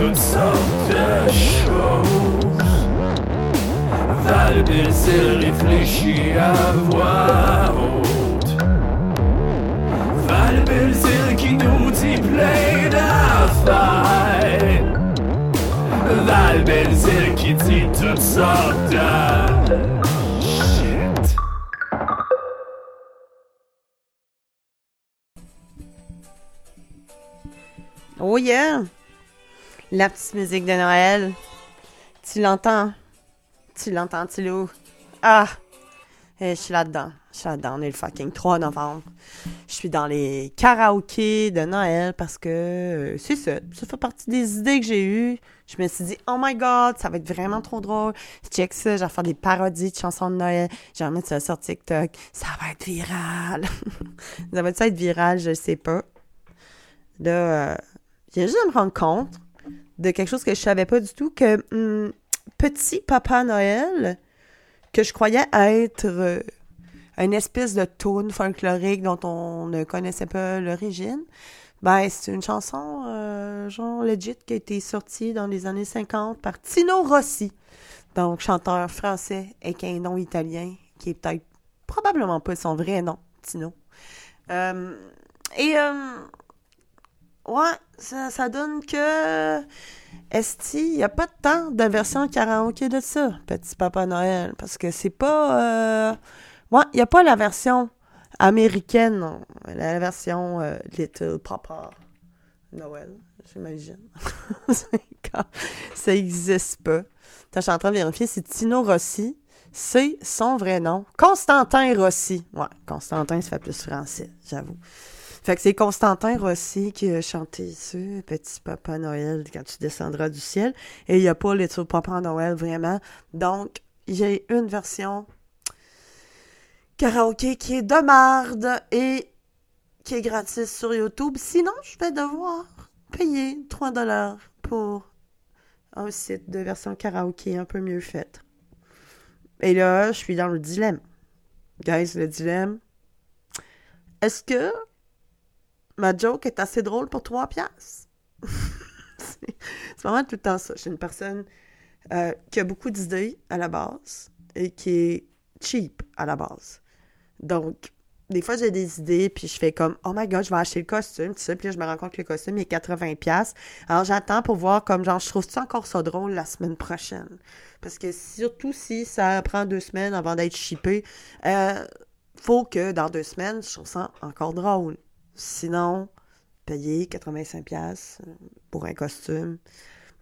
toutes sortes de choses. Val Belzile réfléchit à voix haute. Val Belzile qui nous dit plein d'affaires. Qui dit toutes sortes de. Oh yeah! La petite musique de Noël. Tu l'entends? Tu l'entends, tu l'où? Ah! Et je suis là-dedans. Je suis là-dedans. On est le fucking 3 novembre. Je suis dans les karaokés de Noël parce que euh, c'est ça. Ça fait partie des idées que j'ai eues. Je me suis dit, oh my god, ça va être vraiment trop drôle. Check ça, je vais faire des parodies de chansons de Noël. Je vais mettre ça sur TikTok. Ça va être viral. ça va être viral, je sais pas. Là, euh, je viens juste de me rendre compte de quelque chose que je savais pas du tout, que hum, petit Papa Noël, que je croyais être euh, une espèce de tune folklorique dont on ne connaissait pas l'origine, ben c'est une chanson euh, genre legit qui a été sortie dans les années 50 par Tino Rossi, donc chanteur français avec un nom italien qui est peut-être probablement pas son vrai nom, Tino. Euh, et euh, Ouais, ça, donne que. Esti, il n'y a pas tant de version karaoké de ça, Petit Papa Noël, parce que c'est pas. Euh... Ouais, il n'y a pas la version américaine. La version euh, Little Papa Noël, j'imagine. ça n'existe pas. Je suis en train de vérifier, c'est Tino Rossi. C'est son vrai nom. Constantin Rossi. Ouais, Constantin, ça fait plus français, j'avoue. Fait que c'est Constantin Rossi qui a chanté ça, Petit Papa Noël, quand tu descendras du ciel. Et il n'y a pas Little Papa Noël, vraiment. Donc, j'ai une version karaoké qui est de marde et qui est gratis sur YouTube. Sinon, je vais devoir payer 3 dollars pour un site de version karaoké un peu mieux faite. Et là, je suis dans le dilemme. Guys, le dilemme. Est-ce que ma joke est assez drôle pour 3 piastres? c'est vraiment tout le temps ça. Je suis une personne euh, qui a beaucoup d'idées à la base et qui est cheap à la base. Donc, des fois, j'ai des idées, puis je fais comme, oh my god, je vais acheter le costume, tout ça, puis là, je me rends compte que le costume est 80$. Alors, j'attends pour voir, comme, genre, je trouve ça encore ça drôle la semaine prochaine? Parce que surtout si ça prend deux semaines avant d'être shippé, euh, faut que dans deux semaines, je trouve ça encore drôle. Sinon, payer 85$ pour un costume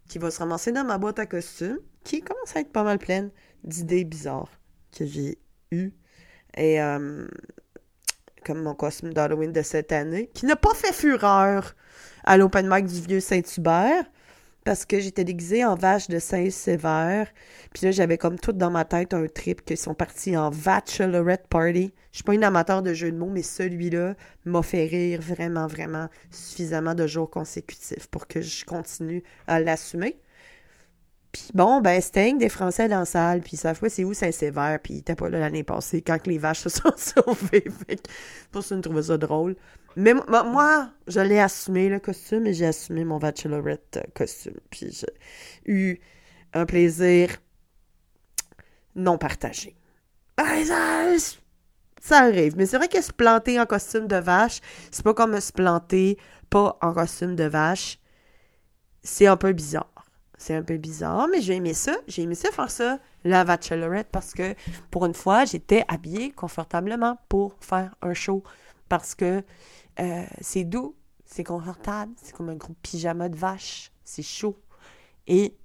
qui va se ramasser dans ma boîte à costumes, qui commence à être pas mal pleine d'idées bizarres que j'ai eues. Et euh, comme mon costume d'Halloween de cette année, qui n'a pas fait fureur à l'Open Mic du Vieux Saint-Hubert, parce que j'étais déguisée en vache de Saint-Sévère. Puis là, j'avais comme tout dans ma tête un trip qu'ils sont partis en Bachelorette Party. Je suis pas une amateur de jeux de mots, mais celui-là m'a fait rire vraiment, vraiment suffisamment de jours consécutifs pour que je continue à l'assumer. Puis bon, ben, c'était des Français dans la salle, puis ça fois c'est où Saint-Sévère, puis il était pas là l'année passée quand les vaches se sont sauvées. Fait pour ça, je trouvais ça drôle. Mais mo- moi, je l'ai assumé, le costume, et j'ai assumé mon bachelorette euh, costume. Puis j'ai eu un plaisir non partagé. Ça arrive. Mais c'est vrai que se planter en costume de vache, c'est pas comme se planter pas en costume de vache. C'est un peu bizarre. C'est un peu bizarre, mais j'ai aimé ça. J'ai aimé ça faire ça, la bachelorette, parce que pour une fois, j'étais habillée confortablement pour faire un show. Parce que euh, c'est doux, c'est confortable, c'est comme un gros pyjama de vache, c'est chaud. Et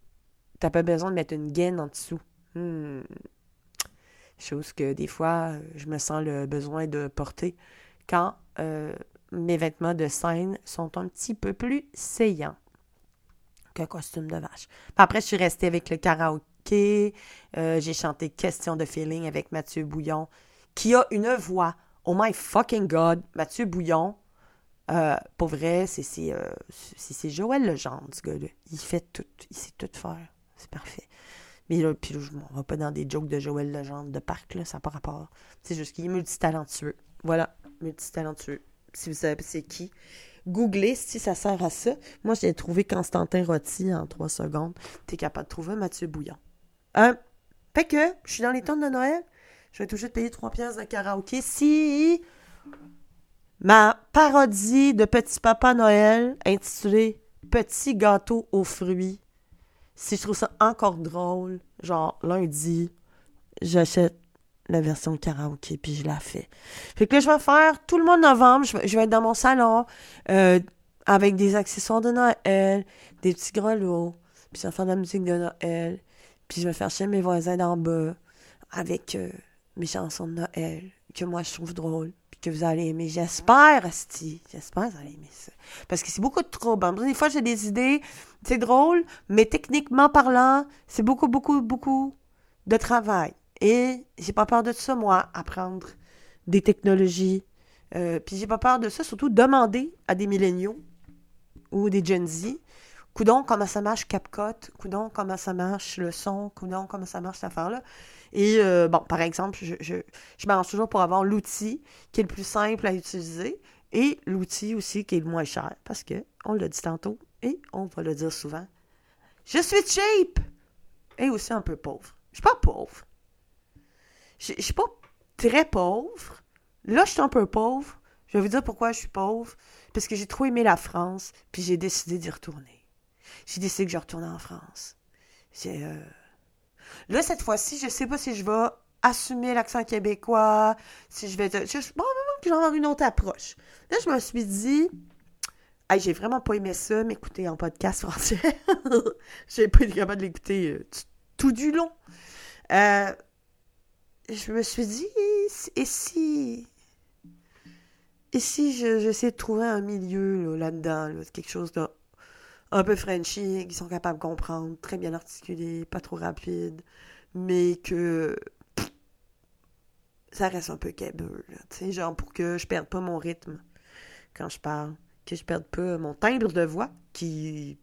t'as pas besoin de mettre une gaine en dessous. Hmm. Chose que des fois, je me sens le besoin de porter quand euh, mes vêtements de scène sont un petit peu plus saillants qu'un costume de vache. Puis après, je suis restée avec le karaoké. Euh, j'ai chanté Question de feeling avec Mathieu Bouillon, qui a une voix. Oh my fucking god! Mathieu Bouillon, euh, pour vrai, euh, c'est- Joël Legendre, ce gars-là. Il fait tout. Il sait tout faire. C'est parfait. Mais là, puis m'en vais pas dans des jokes de Joël Legendre de parc, là, ça n'a pas rapport. C'est juste qu'il est multitalentueux. Voilà, multitalentueux. Si vous savez c'est qui, googler si ça sert à ça. Moi, j'ai trouvé Constantin Rotti en trois secondes. T'es capable de trouver Mathieu Bouillon. Euh, fait que, je suis dans les temps de Noël. Je vais toujours payer trois pièces de karaoké si ma parodie de Petit Papa Noël intitulée Petit gâteau aux fruits. Si je trouve ça encore drôle, genre lundi, j'achète la version karaoké, puis je la fais. Fait que là, je vais faire tout le mois de novembre, je vais, être dans mon salon, euh, avec des accessoires de Noël, des petits grelots, puis je vais faire de la musique de Noël, puis je vais faire chez mes voisins d'en bas, avec euh, mes chansons de Noël, que moi je trouve drôles, puis que vous allez aimer. J'espère, Asti, j'espère que vous allez aimer ça. Parce que c'est beaucoup de trouble. Des fois, j'ai des idées, c'est drôle, mais techniquement parlant, c'est beaucoup, beaucoup, beaucoup de travail. Et j'ai pas peur de ça, moi, apprendre des technologies. Euh, puis j'ai pas peur de ça, surtout demander à des milléniaux ou des Gen Z, coudon, comment ça marche CapCut, coudon, comment ça marche le son, coudon, comment ça marche cette affaire-là. Et euh, bon, par exemple, je, je, je m'arrange toujours pour avoir l'outil qui est le plus simple à utiliser et l'outil aussi qui est le moins cher, parce que, on l'a dit tantôt, et on va le dire souvent, je suis cheap! Et aussi un peu pauvre. Je suis pas pauvre. Je, suis pas très pauvre. Là, je suis un peu pauvre. Je vais vous dire pourquoi je suis pauvre. Parce que j'ai trop aimé la France, puis j'ai décidé d'y retourner. J'ai décidé que je retournais en France. Euh, là, cette fois-ci, je sais pas si je vais assumer l'accent québécois, si je vais... Je... Bon, je vais avoir une autre approche. Là, je me suis dit... j'ai vraiment pas aimé ça, m'écouter en podcast français. j'ai pas été capable de l'écouter euh, tout du long. Euh, je me suis dit, et si. Et si j'essaie de trouver un milieu là-dedans, quelque chose de un peu Frenchy, qui sont capables de comprendre, très bien articulé, pas trop rapide, mais que ça reste un peu cabeux, tu sais, genre pour que je perde pas mon rythme quand je parle, que je perde pas mon timbre de voix qui,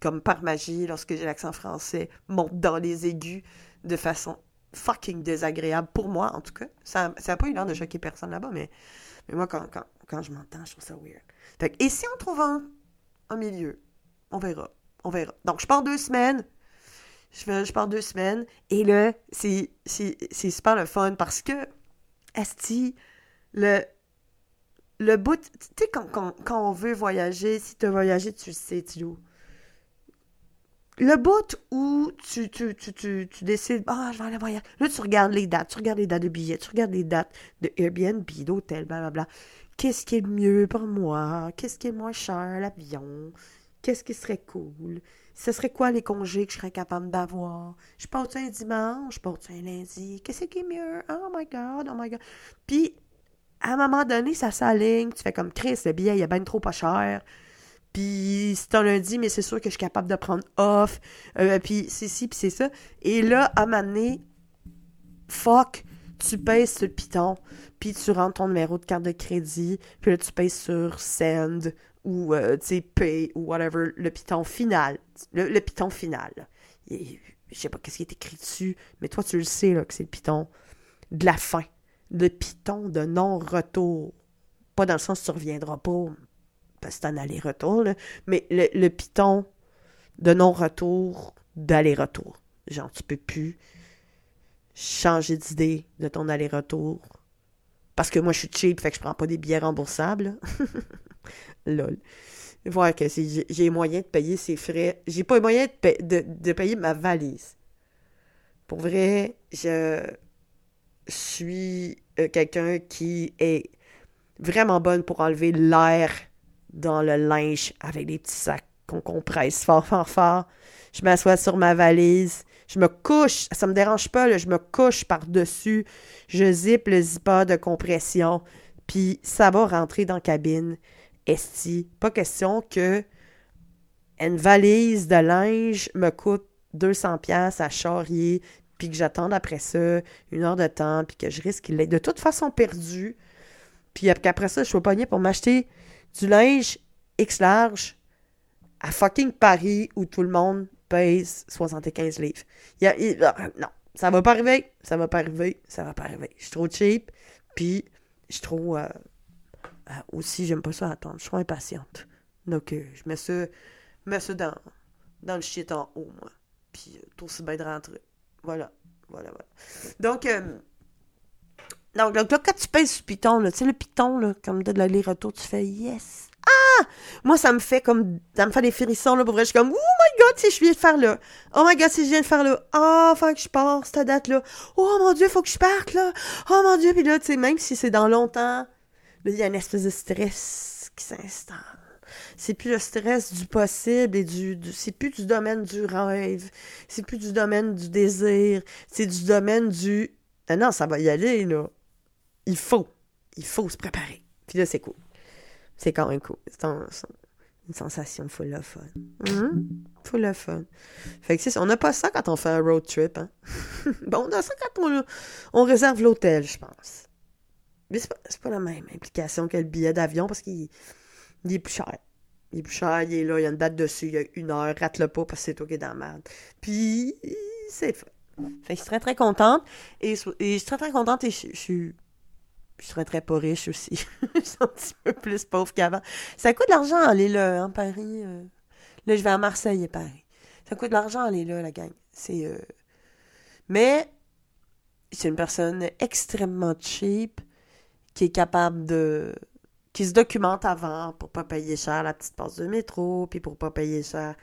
comme par magie, lorsque j'ai l'accent français, monte dans les aigus de façon fucking désagréable pour moi, en tout cas. Ça n'a pas eu l'air de choquer personne là-bas, mais, moi, quand, quand, je m'entends, je trouve ça weird. Fait et si on trouve un, milieu, on verra. On verra. Donc, je pars deux semaines. Je, pars deux semaines. Et là, c'est super le fun parce que, Esti, le, le bout. Tu sais, quand, on veut voyager, si tu as voyagé, tu le sais, tu le bout où tu, tu, tu, tu, tu décides, ah, je vais aller voyager. Là, tu regardes les dates, tu regardes les dates de billets, tu regardes les dates de Airbnb, d'hôtel, blablabla. Qu'est-ce qui est mieux pour moi? Qu'est-ce qui est moins cher, l'avion? Qu'est-ce qui serait cool? Ce serait quoi les congés que je serais capable d'avoir? Je porte un dimanche, je porte un lundi? Qu'est-ce qui est mieux? Oh my God, oh my God. Puis, à un moment donné, ça s'aligne. Tu fais comme Chris, le billet, il est bien trop pas cher. Puis c'est un lundi, mais c'est sûr que je suis capable de prendre off. Euh, puis c'est ci, puis c'est ça. Et là, à m'amener, fuck, tu payes sur le piton, puis tu rentres ton numéro de carte de crédit, puis là, tu payes sur Send ou, euh, tu sais, Pay ou whatever, le piton final. Le, le final. je sais pas qu'est-ce qui est écrit dessus, mais toi, tu le sais, là, que c'est le piton de la fin. Le piton de non-retour. Pas dans le sens tu reviendras pas, c'est un aller-retour, mais le, piton de non-retour, d'aller-retour. Genre, tu peux plus changer d'idée de ton aller-retour. Parce que moi, je suis cheap, fait que je prends pas des billets remboursables. Lol. Voir que j'ai moyen de payer ses frais. J'ai pas moyen de, de, payer ma valise. Pour vrai, je suis euh, quelqu'un qui est vraiment bonne pour enlever l'air dans le linge avec des petits sacs qu'on compresse fort, fort, fort. Je m'assois sur ma valise. Je me couche. Ça me dérange pas, je me couche par-dessus. Je zippe le zipper de compression. Puis ça va rentrer dans la cabine. Esti. Pas question que une valise de linge me coûte 200 pièces à charrier, puis que j'attende après ça une heure de temps, puis que je risque qu'il ait de toute façon perdu. Puis après ça, je suis pogner pour m'acheter du linge X large à fucking Paris où tout le monde pèse 75 livres. Ah, non, ça va pas arriver, ça va pas arriver, ça va pas arriver. Je suis trop cheap, puis je suis trop... Euh, Ah, aussi, j'aime pas ça attendre. Je suis impatiente. Donc, euh, je mets ça, mets dans le shit en haut, moi. Puis, euh, tout aussi bien de rentrer. Voilà. Voilà, voilà. Donc, euh, donc, là, quand tu pèses sur Python, tu sais, le Python, là, comme de l'aller-retour, tu fais yes. Ah! Moi, ça me fait comme. Ça me fait des frissons, là, pour vrai. Je suis comme, oh my god, si je viens de faire là. Oh my god, si je viens de faire là. Ah, faut que je parte, cette date-là. Oh mon dieu, faut que je parte, là. Oh mon dieu, puis là, tu sais, même si c'est dans longtemps, il y a une espèce de stress qui s'installe. C'est plus le stress du possible et du, du c'est plus du domaine du rêve, c'est plus du domaine du désir, c'est du domaine du non, non, ça va y aller là. Il faut, il faut se préparer. Puis là c'est cool. C'est quand même cool. C'est un- c'est une sensation full of fun. Mhm. Full of fun. Fait que. On n'a pas ça quand on fait un road trip, hein. bon, on a ça quand on, réserve l'hôtel, je pense. Mais c'est pas, pas la même implication que le billet d'avion parce qu'il il est plus cher. Il est plus cher, il est là, il y a une date dessus, il y a une heure, rate-le pas parce que c'est toi qui es dans la merde. Puis, c'est fait. Fait que je suis très très contente. Et je suis très très contente et je, je suis. Je serais très pas riche aussi. je suis un petit peu plus pauvre qu'avant. Ça coûte de l'argent aller là, en Paris. euh. Là, je vais à Marseille et Paris. Ça coûte de l'argent aller là, la gang. C'est. euh, Mais c'est une personne extrêmement cheap qui est capable de qui se documente avant pour pas payer cher la petite passe de métro, puis pour pas payer cher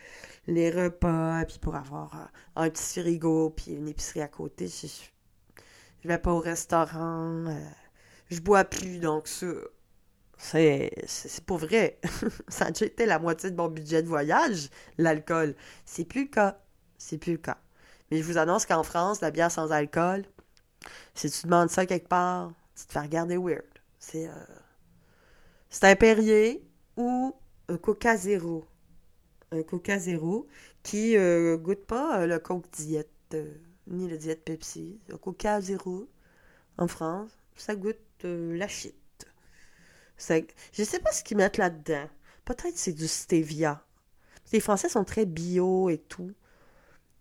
les repas, puis pour avoir euh, un petit frigo, puis une épicerie à côté. Je, vais pas au restaurant, je bois plus, donc ça, c'est c'est pas vrai. ça a déjà été la moitié de mon budget de voyage, l'alcool. C'est plus le cas. C'est plus le cas. Mais je vous annonce qu'en France, la bière sans alcool, si tu demandes ça quelque part, tu te fais regarder weird. C'est euh, un Perrier ou un Coca Zéro. Un Coca Zéro qui euh, goûte pas euh, le Coke Diète, euh, ni le Diète Pepsi. Le Coca Zéro, en France, ça goûte la shit. Ça- je sais pas ce qu'ils mettent là-dedans. Peut-être c'est du stevia. Les Français sont très bio et tout.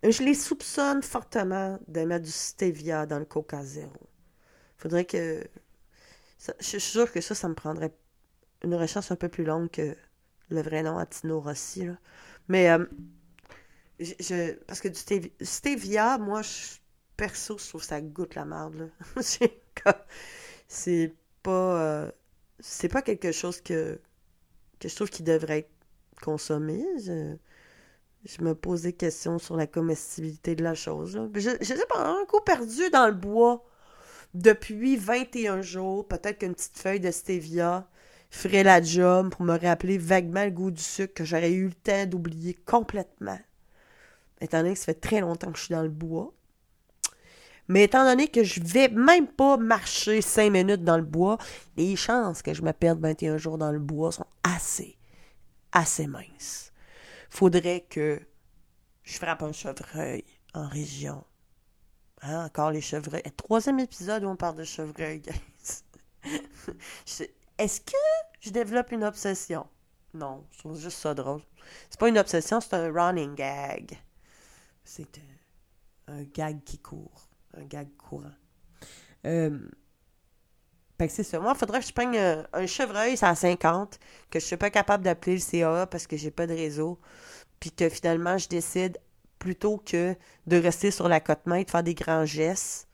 Je les soupçonne fortement de mettre du stevia dans le Coca Zéro. Faudrait que... je suis sûre que ça, ça me prendrait une recherche un peu plus longue que le vrai nom à Tino Rossi. Mais, euh, je, parce que du stevi- stevia, moi, je- perso, je trouve que ça goûte la merde. C'est pas, euh, c'est pas quelque chose que, que je trouve qui devrait être consommé. Je, me pose des questions sur la comestibilité de la chose. je sais pas, un coup perdu dans le bois depuis 21 jours, peut-être qu'une petite feuille de stevia ferait la job pour me rappeler vaguement le goût du sucre que j'aurais eu le temps d'oublier complètement. Étant donné que ça fait très longtemps que je suis dans le bois. Mais étant donné que je vais même pas marcher 5 minutes dans le bois, les chances que je me perde 21 jours dans le bois sont assez, assez minces. Faudrait que je frappe un chevreuil en région. Hein, encore les chevreuils. Troisième épisode où on parle de chevreuil, guys. Est-ce que je développe une obsession? Non, je trouve juste ça drôle. C'est pas une obsession, c'est un running gag. C'est un gag qui court. Un gag courant. Euh, c'est ça. Moi, il faudrait que je prenne un, un chevreuil, à 50, que je suis pas capable d'appeler le CA parce que j'ai pas de réseau. Puis que finalement, je décide plutôt que de rester sur la côte main et de faire des grands gestes.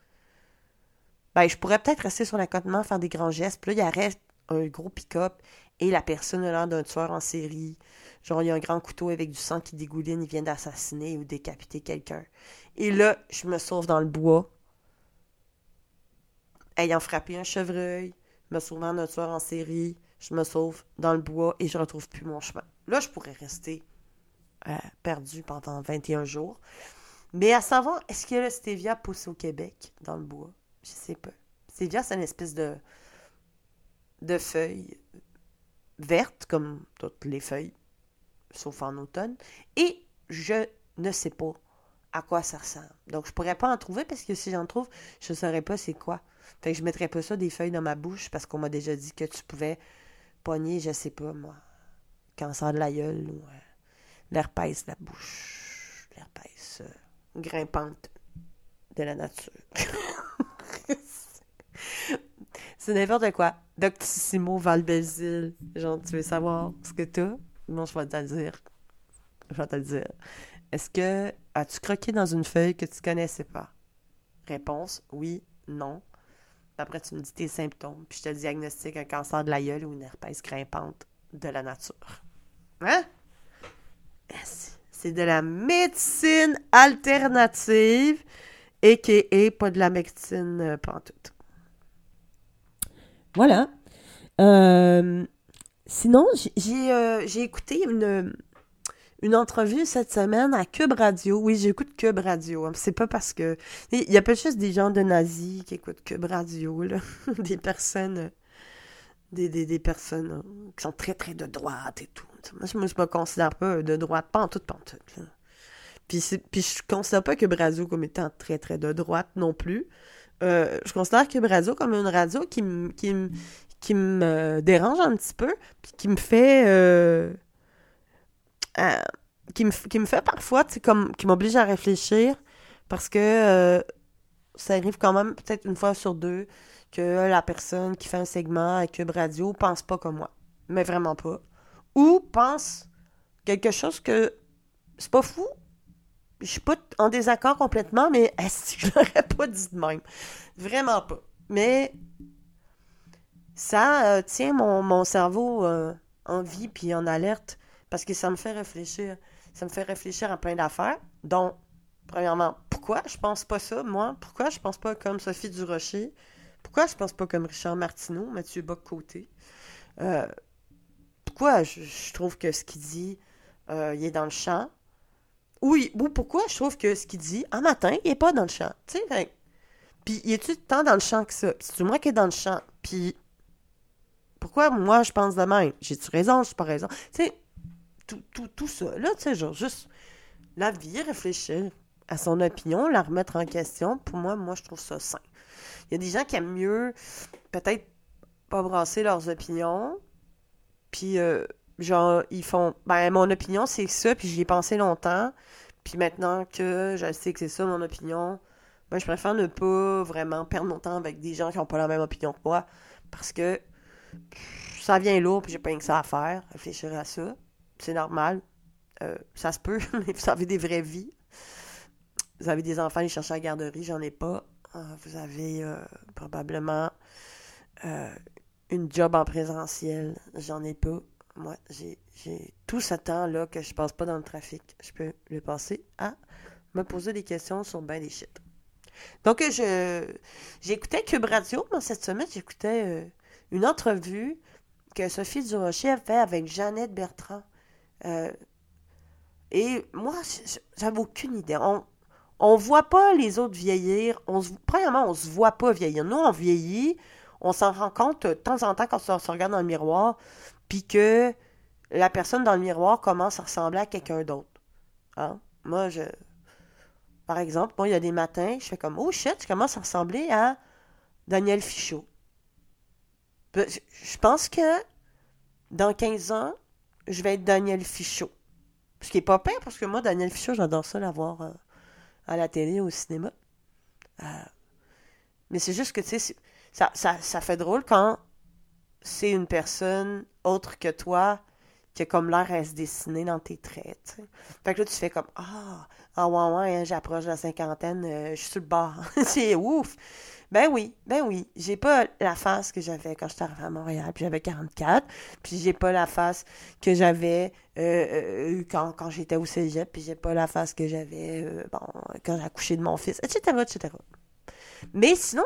Ben, je pourrais peut-être rester sur la côte main, faire des grands gestes. Puis là, il y aurait un gros pick-up et la personne a l'air d'un tueur en série. Genre, il y a un grand couteau avec du sang qui dégouline, il vient d'assassiner ou décapiter quelqu'un. Et là, je me sauve dans le bois, ayant frappé un chevreuil, me sauvant d'un tueur en série, je me sauve dans le bois et je retrouve plus mon chemin. Là, je pourrais rester euh, perdu pendant 21 jours. Mais à savoir, est-ce que le stevia pousse au Québec, dans le bois? Je sais pas. Stevia, c'est une espèce de, de feuille verte, comme toutes les feuilles, sauf en automne. Et je ne sais pas à quoi ça ressemble. Donc, je pourrais pas en trouver parce que si j'en trouve, je ne saurais pas c'est quoi. Fait que je mettrais pas ça des feuilles dans ma bouche parce qu'on m'a déjà dit que tu pouvais pogner, je sais pas moi, cancer de la gueule ou euh, de la bouche, l'herpès euh, grimpante de la nature. c'est n'importe quoi. Doctissimo Valbezil. Genre, tu veux savoir ce que t'as? Bon, je vais te le dire. Je vais te le dire. Est-ce que as-tu croqué dans une feuille que tu connaissais pas? Réponse oui, non. Après, tu me dis tes symptômes, puis je te diagnostique un cancer de la gueule ou une herpès grimpante de la nature. Hein? C'est de la médecine alternative et qui est pas de la médecine euh, pantoute. Voilà. Euh, sinon, j'ai euh, écouté une, entrevue cette semaine à Cube Radio. Oui, j'écoute Cube Radio. C'est pas parce que. Il y a pas juste des gens de nazis qui écoutent Cube Radio, là. des personnes. Des, personnes hein, qui sont très, très de droite et tout. Moi, je me considère pas de droite, pas en toute, pas en toute. Puis, puis je considère pas Cube Radio comme étant très, très de droite non plus. Euh, je considère Cube Radio comme une radio qui, qui, qui me dérange un petit peu, puis qui me fait. Euh, euh, me, me fait parfois, comme, qui m'oblige à réfléchir parce que ça arrive quand même peut-être une fois sur deux que la personne qui fait un segment à Cube Radio pense pas comme moi. Mais vraiment pas. Ou pense quelque chose que c'est pas fou. Je suis pas en désaccord complètement, mais est-ce que je l'aurais pas dit de même? Vraiment pas. Mais ça euh, tient mon, cerveau en vie puis en alerte parce que ça me fait réfléchir. Ça me fait réfléchir à plein d'affaires, dont, premièrement, pourquoi je pense pas ça, moi? Pourquoi je pense pas comme Sophie Durocher? Pourquoi je pense pas comme Richard Martineau, Mathieu Bock-Côté? Euh, pourquoi je, trouve que ce qu'il dit, euh, il est dans le champ? Oui, ou pourquoi je trouve que ce qu'il dit, un matin, il est pas dans le champ? Tu sais, puis il est-tu tant dans le champ que ça? C'est moi qui est dans le champ. Puis pourquoi moi je pense de même? J'ai-tu raison? J'ai pas raison? Tu sais, tout, tout, tout ça. Là, tu sais, genre, juste la vie, réfléchir à son opinion, la remettre en question. Pour moi, moi, je trouve ça sain. Il y a des gens qui aiment mieux, peut-être, pas brasser leurs opinions. Puis, euh, genre, ils font, ben, mon opinion, c'est ça, puis j'y ai pensé longtemps. Puis maintenant que je sais que c'est ça, mon opinion, ben, je préfère ne pas vraiment perdre mon temps avec des gens qui n'ont pas la même opinion que moi. Parce que ça vient lourd, puis j'ai pas rien que ça à faire, réfléchir à ça c'est normal. Euh, ça se peut, mais vous avez des vraies vies. Vous avez des enfants, ils cherchent à la garderie, j'en ai pas. Euh, vous avez euh, probablement une job en présentiel, j'en ai pas. Moi, j'ai tout ce temps-là que je passe pas dans le trafic. Je peux le passer à me poser des questions sur ben des shit. Donc, je j'écoutais Cube Radio, moi, cette semaine, j'écoutais une entrevue que Sophie Durocher a fait avec Jeannette Bertrand. Euh, et moi, j'avais aucune idée. On, on voit pas les autres vieillir. Premièrement, on se voit pas vieillir. Nous, on vieillit, on s'en rend compte de temps en temps quand on se regarde dans le miroir, puis que la personne dans le miroir commence à ressembler à quelqu'un d'autre. Hein? Moi, je. Par exemple, moi, il y a des matins, je fais comme Oh shit, je commence à ressembler à Daniel Fichot. Je pense que dans 15 ans, je vais être Daniel Fichot. Ce qui est pas pire, parce que moi, Daniel Fichot, j'adore ça l'avoir euh, à la télé, au cinéma. Euh, mais c'est juste que, tu sais, ça, ça, fait drôle quand c'est une personne autre que toi qui a comme l'air à se dessiner dans tes traits. Fait que là, tu fais comme Ah, ah ouais, ouais, hein, j'approche de la cinquantaine, euh, je suis sur le bord. c'est ouf! Ben oui, ben oui. J'ai pas la face que j'avais quand j'étais arrivée à Montréal, puis j'avais 44. Puis j'ai pas la face que j'avais euh, euh, quand, quand j'étais au cégep, puis j'ai pas la face que j'avais euh, bon, quand j'ai accouché de mon fils, etc., etc. Mais sinon,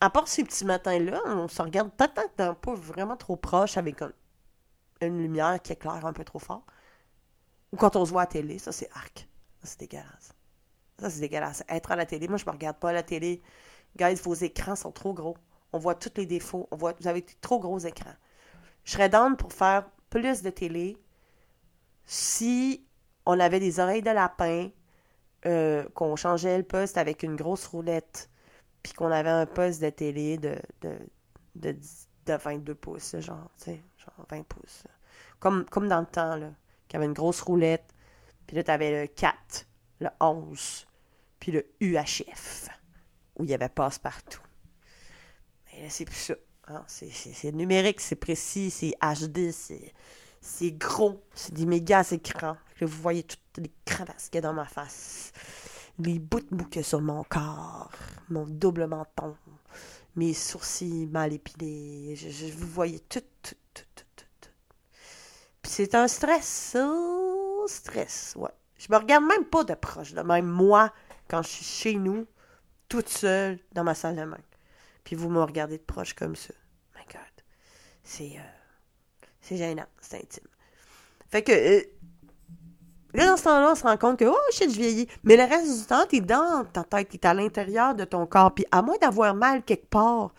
à part ces petits matins-là, on se regarde peut-être pas vraiment trop proche avec une lumière qui éclaire un peu trop fort. Ou quand on se voit à la télé, ça c'est arc. Ça c'est dégueulasse. Ça c'est dégueulasse. Être à la télé, moi je me regarde pas à la télé Guys, vos écrans sont trop gros. On voit tous les défauts. On voit, vous avez trop gros écrans. Je serais down pour faire plus de télé si on avait des oreilles de lapin, euh, qu'on changeait le poste avec une grosse roulette, puis qu'on avait un poste de télé de, de, de, 22 pouces, genre, genre 20 pouces. Comme, comme dans le temps, là, qu'il y avait une grosse roulette, puis là, tu avais le 4, le 11, puis le UHF où il y avait passe-partout. Mais là, c'est plus ça. Hein, c'est- numérique, c'est précis, c'est HD, c'est c'est gros, c'est des méga écrans. Que vous voyez toutes les crevasses qu'il y a dans ma face, les bouts de sur mon corps, mon double menton, mes sourcils mal épilés. Je, vous voyez tout, tout, tout, tout, tout, tout. Puis c'est un stress, stress, ouais. Je me regarde même pas de proche, de même moi, quand je suis chez nous, toute seule dans ma salle de bain. Puis vous me regardez de proche comme ça. My God. C'est. euh, c'est gênant, c'est intime. Fait que. euh, là, dans ce temps-là, on se rend compte que, oh shit, je vieillis. Mais le reste du temps, t'es dans ta tête, t'es à l'intérieur de ton corps. Puis à moins d'avoir mal quelque part,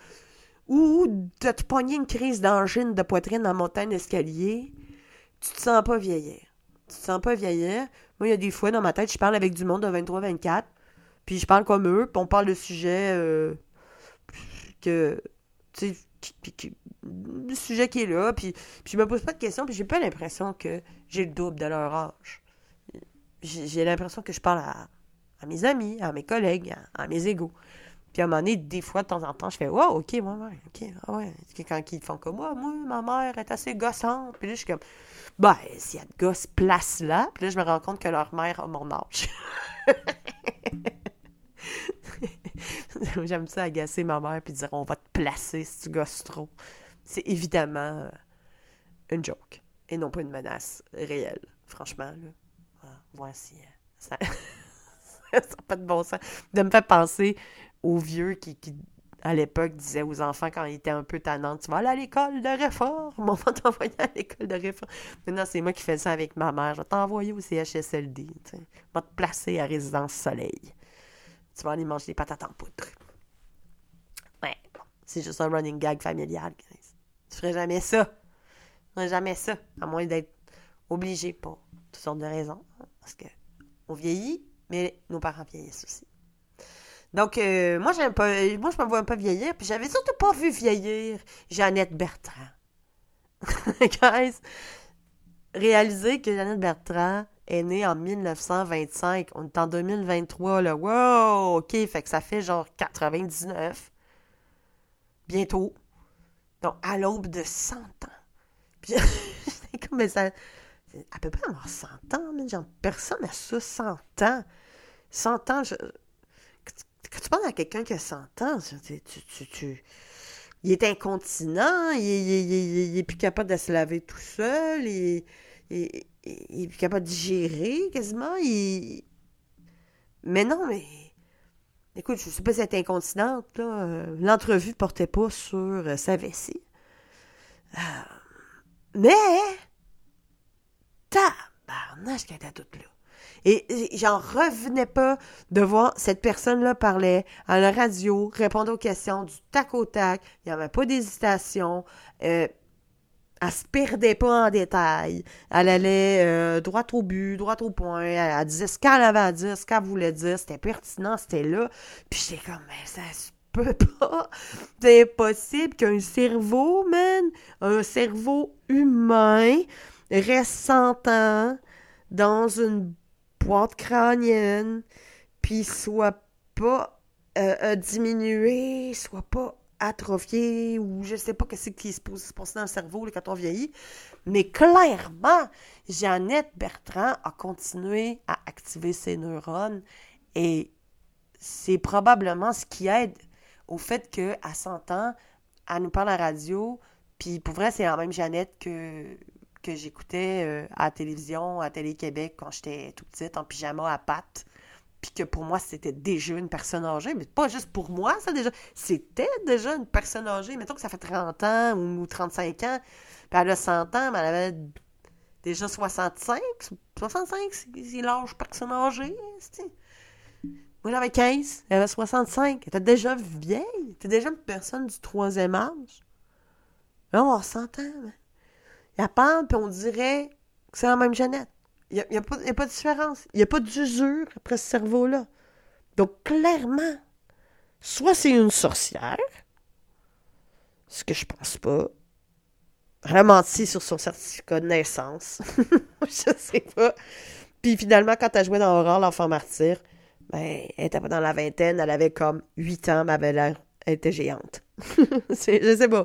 ou de te pogner une crise d'angine de poitrine en montant l'escalier, tu te sens pas vieillir. Tu te sens pas vieillir. Moi, il y a des fois, dans ma tête, je parle avec du monde de 23-24, puis je parle comme eux, puis on parle de sujets euh, que, tu sais, le sujet qui est là, puis, puis je me pose pas de questions, puis j'ai pas l'impression que j'ai le double de leur âge. J'ai l'impression que je parle à, mes amis, à mes collègues, à, mes égaux. Puis à un moment donné, des fois, de temps en temps, je fais Wow, ok, ouais, ouais, ok, ah ouais. Quand ils font comme moi, moi, ma mère est assez gossante. Puis là, je suis comme Ben, s'il y a de gosses, place là. Puis là, je me rends compte que leur mère a mon âge. J'aime ça agacer ma mère puis dire on va te placer si tu gosses trop. C'est évidemment euh, une joke et non pas une menace réelle, franchement. Là. Voici. euh, Ça ça n'a pas de bon sens. De me faire penser aux vieux qui, à l'époque, disaient aux enfants quand ils étaient un peu tannants Tu vas aller à l'école de réforme, on va t'envoyer à l'école de réforme. Maintenant, c'est moi qui fais ça avec ma mère. Je vais t'envoyer au CHSLD. tu vais te placer à résidence soleil. Tu vas aller manger des patates en poudre. Ouais, bon, c'est juste un running gag familial. Tu ferais jamais ça. Tu ferais jamais ça, à moins d'être obligé pour toutes sortes de raisons. hein, Parce que on vieillit, mais nos parents vieillissent aussi. Donc, euh, moi, j'aime pas, moi, je me vois pas vieillir, puis j'avais surtout pas vu vieillir Jeannette Bertrand. Guys, réalisez que Jeannette Bertrand est née en 1925. On est en 2023, là. Wow! OK, fait que ça fait genre 99. Bientôt. Donc, à l'aube de 100 ans. Puis, comme, mais ça... Elle peut pas avoir 100 ans, mais personne n'a ça 100 ans. 100 ans, je... Quand tu parles à quelqu'un qui a 100 ans, tu, tu, tu, il est incontinent, il, il- il- est plus capable de se laver tout seul, il, est plus capable de digérer quasiment. Mais non, mais. Écoute, je sais pas si elle est incontinente, euh, L'entrevue portait pas sur euh, sa vessie. Euh, mais. Tabarnache qu'elle était toute là. Et j'en revenais pas de voir cette personne-là parler à la radio, répondre aux questions du tac au tac. Il n'y avait pas d'hésitation. Euh, elle se perdait pas en détail. Elle allait euh, droit au but, droit au point. Elle, elle disait ce qu'elle avait à dire, ce qu'elle voulait dire. C'était pertinent, c'était là. Puis j'étais comme, mais ça se peut pas. C'est impossible qu'un cerveau, man, un cerveau humain, reste 100 ans dans une boîte crânienne, puis soit pas euh, euh, diminué, soit pas atrophié, ou je sais pas qu'est-ce qui se passe, se passe dans le cerveau là, quand on vieillit. Mais clairement, Jeannette Bertrand a continué à activer ses neurones et c'est probablement ce qui aide au fait qu'à 100 ans, elle nous parle à la radio, puis pour vrai, c'est la même Jeannette que, que j'écoutais euh, à la télévision, à Télé-Québec, quand j'étais tout petite, en pyjama à pattes. Puis que pour moi, c'était déjà une personne âgée. Mais pas juste pour moi, ça déjà. C'était déjà une personne âgée. Mettons que ça fait 30 ans ou 35 ans. Puis elle a 100 ans, mais elle avait déjà 65. 65, c'est l'âge personne âgée. Moi, j'avais 15. Elle avait 65. Elle était déjà vieille. Elle était déjà une personne du troisième âge. Là, on a 100 ans. man. Elle parle, puis on dirait que c'est la même Jeannette. Il n'y a, y a a pas de différence. Il n'y a pas d'usure après ce cerveau-là. Donc, clairement, soit c'est une sorcière, ce que je pense pas. Elle a menti sur son certificat de naissance. je sais pas. Puis finalement, quand elle jouait dans Aurore, l'enfant martyr, ben, elle était pas dans la vingtaine, elle avait comme 8 ans, mais elle était géante. Je sais pas.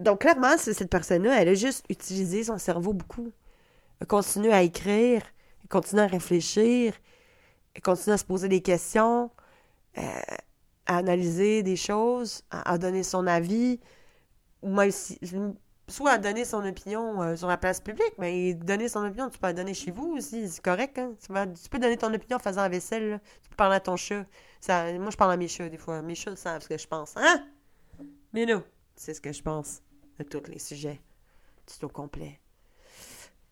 Donc, clairement, cette personne-là, elle a juste utilisé son cerveau beaucoup. Elle continue à écrire, elle continue à réfléchir, elle continue à se poser des questions, euh, à analyser des choses, à, donner son avis, ou même si, soit à donner son opinion euh, sur la place publique, mais donner son opinion, tu peux la donner chez vous aussi, c'est correct. Hein? Tu, peux donner ton opinion en faisant la vaisselle, là. tu peux parler à ton chat. Moi, je parle à mes chats des fois. Mes chats savent ce que je pense. Hein? Mais non, c'est ce que je pense de tous les sujets. C'est au complet.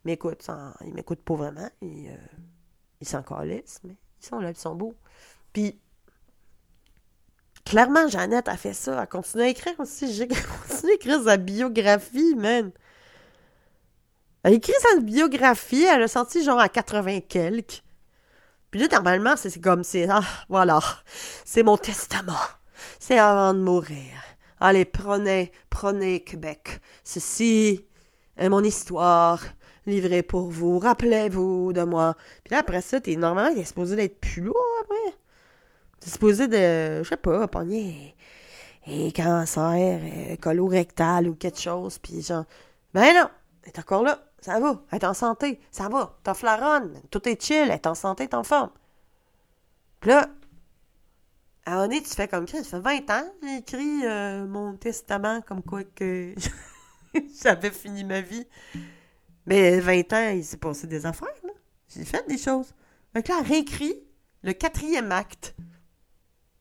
Mais écoute, ça- ils m'écoutent pas vraiment. Ils, euh, s'en calissent, mais ils sont là, ils sont beaux. Puis, clairement, Jeannette a fait ça. Elle continue à écrire aussi. J'ai continué à écrire sa biographie, man. Elle a écrit sa biographie. Elle a sorti genre à 80 quelques. Puis là, normalement, c'est comme, c'est, ah, voilà, c'est mon testament. C'est avant de mourir. Allez, prenez, prenez Québec. Ceci est mon histoire, livrée pour vous. Rappelez-vous de moi. Puis là, après ça, t'es, normalement, t'es supposé d'être plus lourd, après. T'es supposé de, je sais pas, pogner un cancer euh, colorectal ou quelque chose. Puis genre, ben non, est encore là. Ça va, est en santé, ça va, t'as flaronne, tout est chill, est en santé, t'es en forme. Puis là, à donné, tu fais comme ça, ça fait 20 ans, j'ai écrit euh, mon testament comme quoi que j'avais fini ma vie. Mais 20 ans, il s'est passé des affaires, là. J'ai fait des choses. Donc là, réécrit le quatrième acte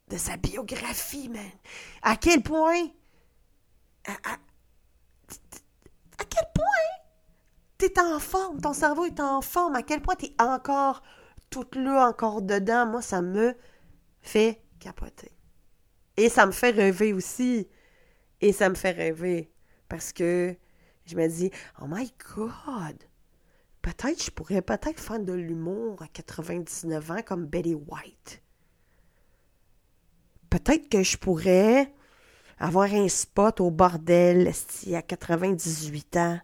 de sa biographie, man. À quel point... À quel point t'es en forme, ton cerveau est en forme, à quel point t'es encore toute là, encore dedans. Moi, ça me fait Et ça me fait rêver aussi. Et ça me fait rêver parce que je me dis, oh my God, peut-être je pourrais peut-être faire de l'humour à 99 ans comme Betty White. Peut-être que je pourrais avoir un spot au bordel à 98 ans.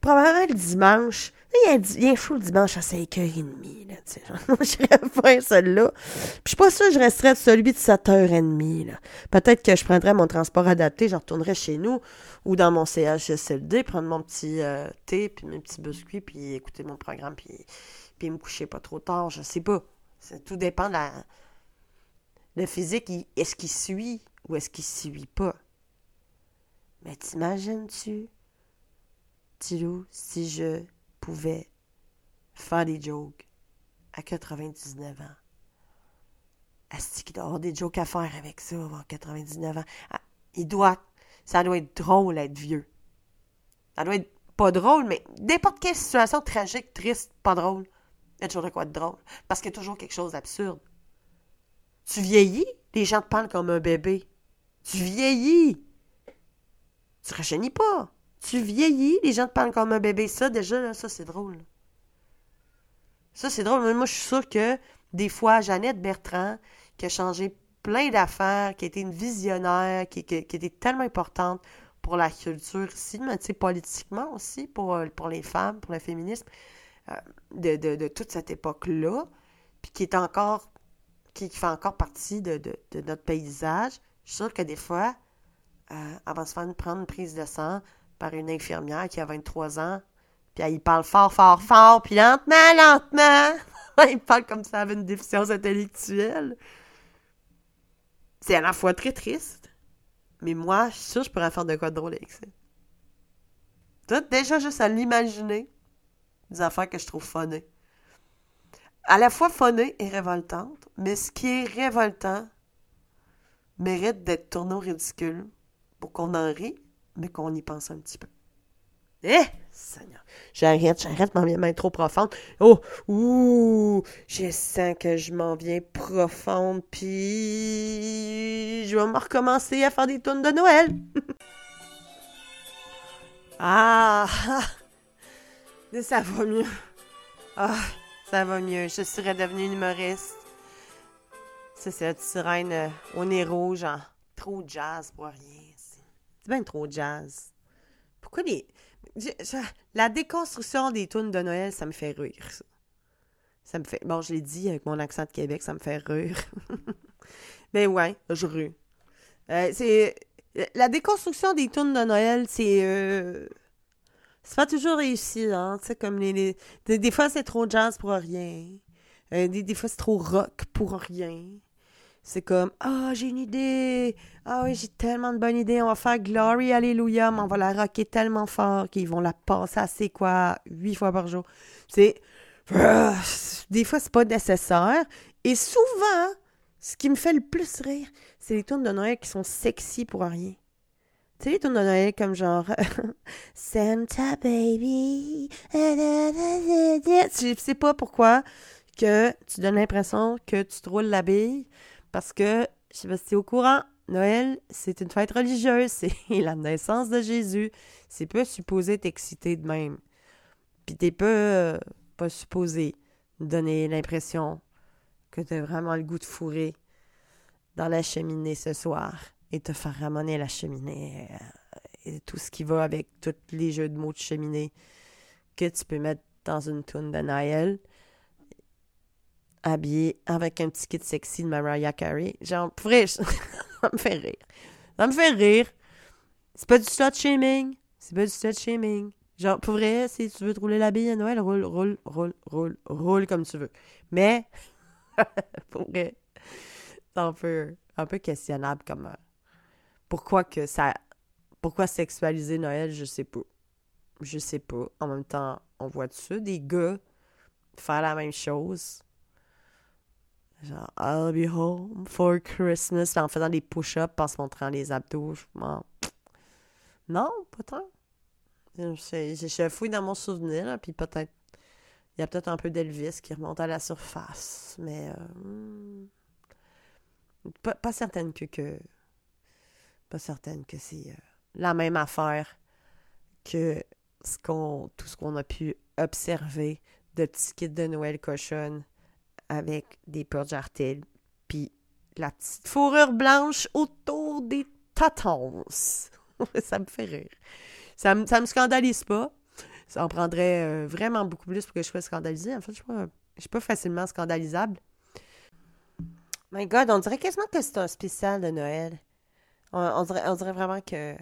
Probablement le dimanche. Il di- il un show le dimanche à 5h30. Là, tu sais, J'irais faire celle-là. Puis je suis pas sûre que je resterais de celui de 7h30. Là. Peut-être que je prendrais mon transport adapté, je retournerais chez nous ou dans mon CHSLD, prendre mon petit euh, thé, puis mes petits biscuits, puis écouter mon programme, puis, puis me coucher pas trop tard. Je sais pas. Tout dépend de la... Le physique, est-ce qu'il suit ou est-ce qu'il suit pas? Mais t'imagines-tu, Tilou, si je pouvais faire des jokes à 99 ans? Est-ce qu'il doit avoir des jokes à faire avec ça, avoir 99 ans? Ah, il doit... Ça doit être drôle être vieux. Ça doit être pas drôle, mais n'importe quelle situation tragique, triste, pas drôle, il y a toujours de quoi de drôle. Parce qu'il y a toujours quelque chose d'absurde. Tu vieillis, les gens te parlent comme un bébé. Tu vieillis. Tu rajeunis pas. Tu vieillis, les gens te parlent comme un bébé. Ça, déjà, là, ça, c'est drôle. Ça, c'est drôle. Moi, je suis sûre que des fois, Jeannette Bertrand, qui a changé plein d'affaires, qui était une visionnaire, qui, était tellement importante pour la culture ici, mais politiquement aussi, pour, euh, pour les femmes, pour le féminisme, euh, de, de, de toute cette époque-là, puis qui est encore, qui, fait encore partie de, de, de notre paysage. Je suis sûre que des fois, euh, elle va se faire prendre une prise de sang par une infirmière qui a 23 ans, puis elle, il parle fort, fort, fort, puis lentement, lentement. il parle comme elle avait une déficience intellectuelle. C'est à la fois très triste, mais moi, je suis sûre que je pourrais faire de quoi de drôle avec ça. Toi, déjà, juste à l'imaginer, des affaires que je trouve funny. À la fois funny et révoltante, mais ce qui est révoltant mérite d'être tourné au ridicule pour qu'on en rie, mais qu'on y pense un petit peu. Eh, Seigneur. J'arrête, j'arrête, m'en viens trop profonde. Oh, ouh, je sens que je m'en viens profonde, puis je vais me recommencer à faire des tunes de Noël. ah, ah, ça va mieux. Ah, ça va mieux. Je serais devenue une humoriste. C'est cette sirène euh, au nez rouge en trop jazz pour rien. C'est bien trop jazz. Pourquoi les. la déconstruction des tunes de Noël, ça me fait rire, ça. Me fait. Bon, je l'ai dit avec mon accent de Québec, ça me fait rire. Ben ouais, je rue. Euh, c'est. La déconstruction des tunes de Noël, c'est. euh, C'est pas toujours réussi, hein. Tu sais, comme les. des fois, c'est trop jazz pour rien. Euh, des, des fois, c'est trop rock pour rien. C'est comme, ah, j'ai une idée. Ah oui, j'ai tellement de bonnes idées. On va faire Glory Alléluia, mais on va la rocker tellement fort qu'ils vont la passer c'est quoi, huit fois par jour. C'est. Ah, Des fois, c'est pas nécessaire. Et souvent, ce qui me fait le plus rire, c'est les tunes de Noël qui sont sexy pour rien. Tu sais, les tunes de Noël comme genre Santa Baby. Je sais pas pourquoi que tu donnes l'impression que tu te roules la bille parce que, je sais pas si tu es au courant, Noël, c'est une fête religieuse, c'est la naissance de Jésus. C'est pas supposé t'exciter de même. Puis t'es pas, euh, pas supposé donner l'impression que t'as vraiment le goût de fourrer dans la cheminée ce soir et te faire ramener la cheminée euh, et tout ce qui va avec tous les jeux de mots de cheminée que tu peux mettre dans une toune de Noël avec un petit kit sexy de Mariah Carey. Genre, pour vrai, ça me fait rire. Ça me fait rire. C'est pas du slut shaming. C'est pas du slut shaming. Genre, pour vrai, si tu veux te rouler la bille à Noël, roule, roule, roule, roule, roule comme tu veux. Mais, pour vrai, c'est un peu, un peu questionnable comme... euh, pourquoi que ça... Pourquoi sexualiser Noël, je sais pas. Je sais pas. En même temps, on voit ça, des gars faire la même chose? Genre, I'll be home for Christmas, en faisant des push-ups, en se montrant les abdos. M'en- Non, pas tant. Je, je, fouille dans mon souvenir, puis peut-être. Il y a peut-être un peu d'Elvis qui remonte à la surface, mais. euh, pas, pas certaine que. que pas certaine que c'est euh, la même affaire que ce qu'on, tout ce qu'on a pu observer de petits kits de Noël cochonne avec des purges artelles, puis la petite fourrure blanche autour des tatons. ça me fait rire. Ça, me- ça me scandalise pas. Ça en prendrait euh, vraiment beaucoup plus pour que je sois scandalisée. En fait, je suis pas, je suis pas facilement scandalisable. My God, on dirait quasiment que c'est un spécial de Noël. On, on dirait, on dirait vraiment que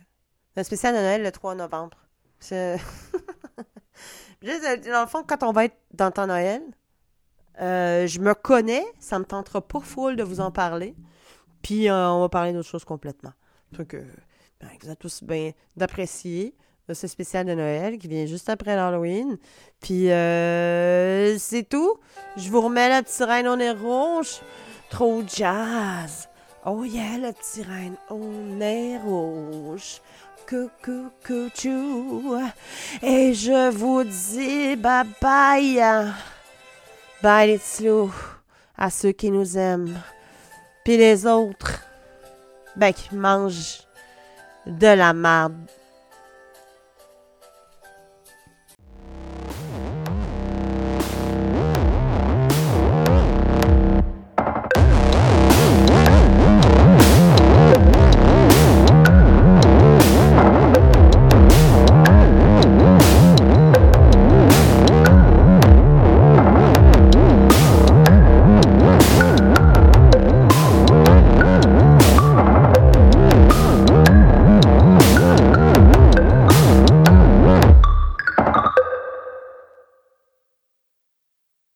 un spécial de Noël le 3 novembre. Je- Juste, dans le fond, quand on va être dans le temps Noël, euh, je me connais, ça me tentera pas full de vous en parler. Puis euh, on va parler d'autre chose complètement. Donc, euh, ben, vous êtes tous bien d'apprécier ce spécial de Noël qui vient juste après l'Halloween. Puis euh, c'est tout. Je vous remets la petite reine au nez rouge. Trop jazz. Oh yeah, la petite reine au nez rouge. Coucou, coucou. Et je vous dis bye bye. Loups, à ceux qui nous aiment. Puis les autres, ben qui mangent de la marde